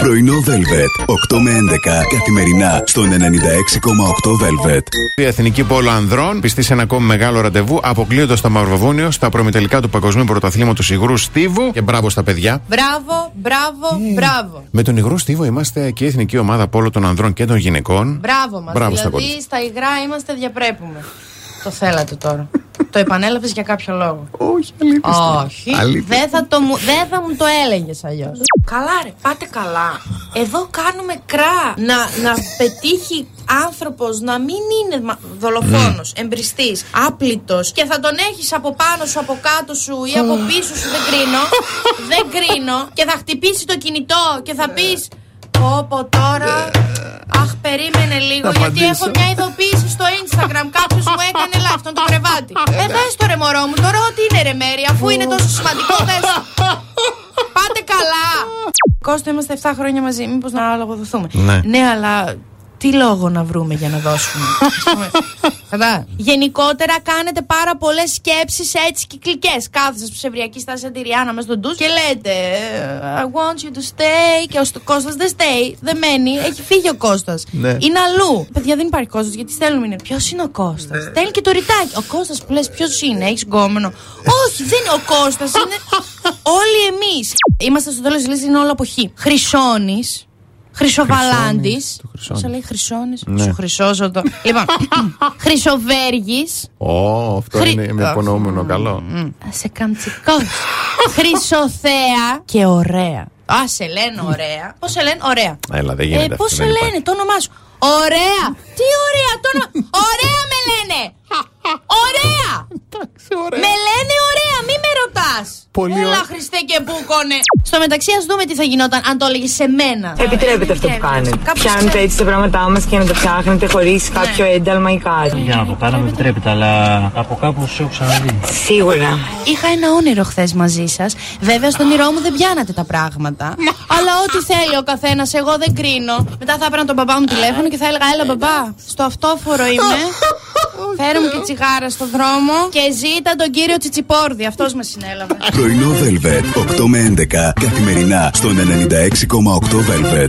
Πρωινό Velvet. 8 με 11 καθημερινά στον 96,8 Velvet. Η Εθνική Πόλο Ανδρών πιστεί σε ένα ακόμη μεγάλο ραντεβού, αποκλείοντας το Μαυροβούνιο στα προμητελικά του Παγκοσμίου Πρωταθλήματος Υγρού Στίβου. Και μπράβο στα παιδιά. Μπράβο, μπράβο, μπράβο. Με τον Υγρό Στίβο είμαστε και η Εθνική Ομάδα Πόλο των Ανδρών και των Γυναικών. Μπράβο μας. Μπράβο στα Δηλαδή κορίτσια. στα υγρά είμαστε διαπρέπουμε. Το θέλατε τώρα. το επανέλαβες για κάποιο λόγο. Όχι, αλήθεια. Όχι. Αλήθεια. Δεν θα, το, μου- δεν θα μου το έλεγες αλλιώς. Καλά, ρε, πάτε καλά. Εδώ κάνουμε κρά. Να, να πετύχει άνθρωπος να μην είναι δολοφόνος, εμπριστής, άπλητος και θα τον έχεις από πάνω σου, από κάτω σου ή από πίσω σου. Δεν κρίνω. δεν κρίνω. Και θα χτυπήσει το κινητό και θα πεις. Πω πω τώρα. Αχ, περίμενε λίγο, Θα γιατί απαντήσω. έχω μια ειδοποίηση στο Instagram. Κάποιος μου έκανε live στον το κρεβάτι. Ε, δες το ρε μωρό μου, τώρα ό,τι είναι ρε Μέρη, αφού είναι τόσο σημαντικό, δες το. Πάτε καλά. Κώστα, είμαστε 7 χρόνια μαζί, μήπως να λογοδοθούμε. Ναι. αλλά τι λόγο να βρούμε για να δώσουμε. Ας πούμε. Κατά. Γενικότερα κάνετε πάρα πολλές σκέψεις έτσι κυκλικές. Κάθεστε σε ψευριακή στάση αντιριάνα μέσα στον ντους και λέτε I want you to stay. Και ο Κώστας δεν stay, δεν μένει. Έχει φύγει ο Κώστας Ναι. Είναι αλλού. Παιδιά δεν υπάρχει Κώστας γιατί στέλνουμε είναι. Ποιος είναι ο Κώστας; Στέλνει και το ρητάκι. Ο Κώστας που λες, ποιος είναι, έχεις γκόμενο. Όχι, δεν είναι ο Κώστας είναι όλοι εμείς. Είμαστε στο τέλος της λύσης, είναι όλο από χ. Χρυσόνη. Χρυσοβαλάντης. το Χρυσόνης. Πώς λέει Χρυσόνης; Ναι. Σου χρυσώσω το. λοιπόν. Χρυσοβέργης. Ω, αυτό Χρυ- είναι με υπονοούμενο καλό. Σε καμτσικό. Χρυσοθέα και ωραία. Α, σε λένε ωραία. Πώς σε λένε, ωραία. Έλα, δεν Ε, γίνεται πώς αυτό, σε δεν λένε, υπάρχει. το όνομά σου. Ωραία. Τι ωραία, το όνομα. Ωραία με λένε. Ωραία. Με λένε ωραία, μη με ρωτά. Πολύ Έλα, ωραία. Χριστέ και μπούκονε. Στο μεταξύ, ας δούμε τι θα γινόταν αν το έλεγες σε μένα. Επιτρέπετε αυτό που Επιτρέπεται. κάνετε. Κάποιος Πιάνετε ξέρει. έτσι τα πράγματά μας και να τα ψάχνετε χωρίς κάποιο ένταλμα ή κάτι. Για να το κάναμε επιτρέπεται, αλλά από κάπου σου έχω ξαναδεί. Σίγουρα. Είχα ένα όνειρο χθες μαζί σας. Βέβαια, στον όνειρό μου δεν πιάνατε τα πράγματα. αλλά ό,τι θέλει ο καθένας, εγώ δεν κρίνω. Μετά θα έπαιρνα τον μπαμπά μου τηλέφωνο και θα έλεγα: Έλα, μπαμπά, στο αυτόφορο είμαι. Φέρε μου και τσιγάρα στο δρόμο και ζήτα τον κύριο Τσιτσιπόρδη. Αυτός με συνέλαβε. Πρωινό Velvet. 8 με 11 καθημερινά στον 96,8 Velvet.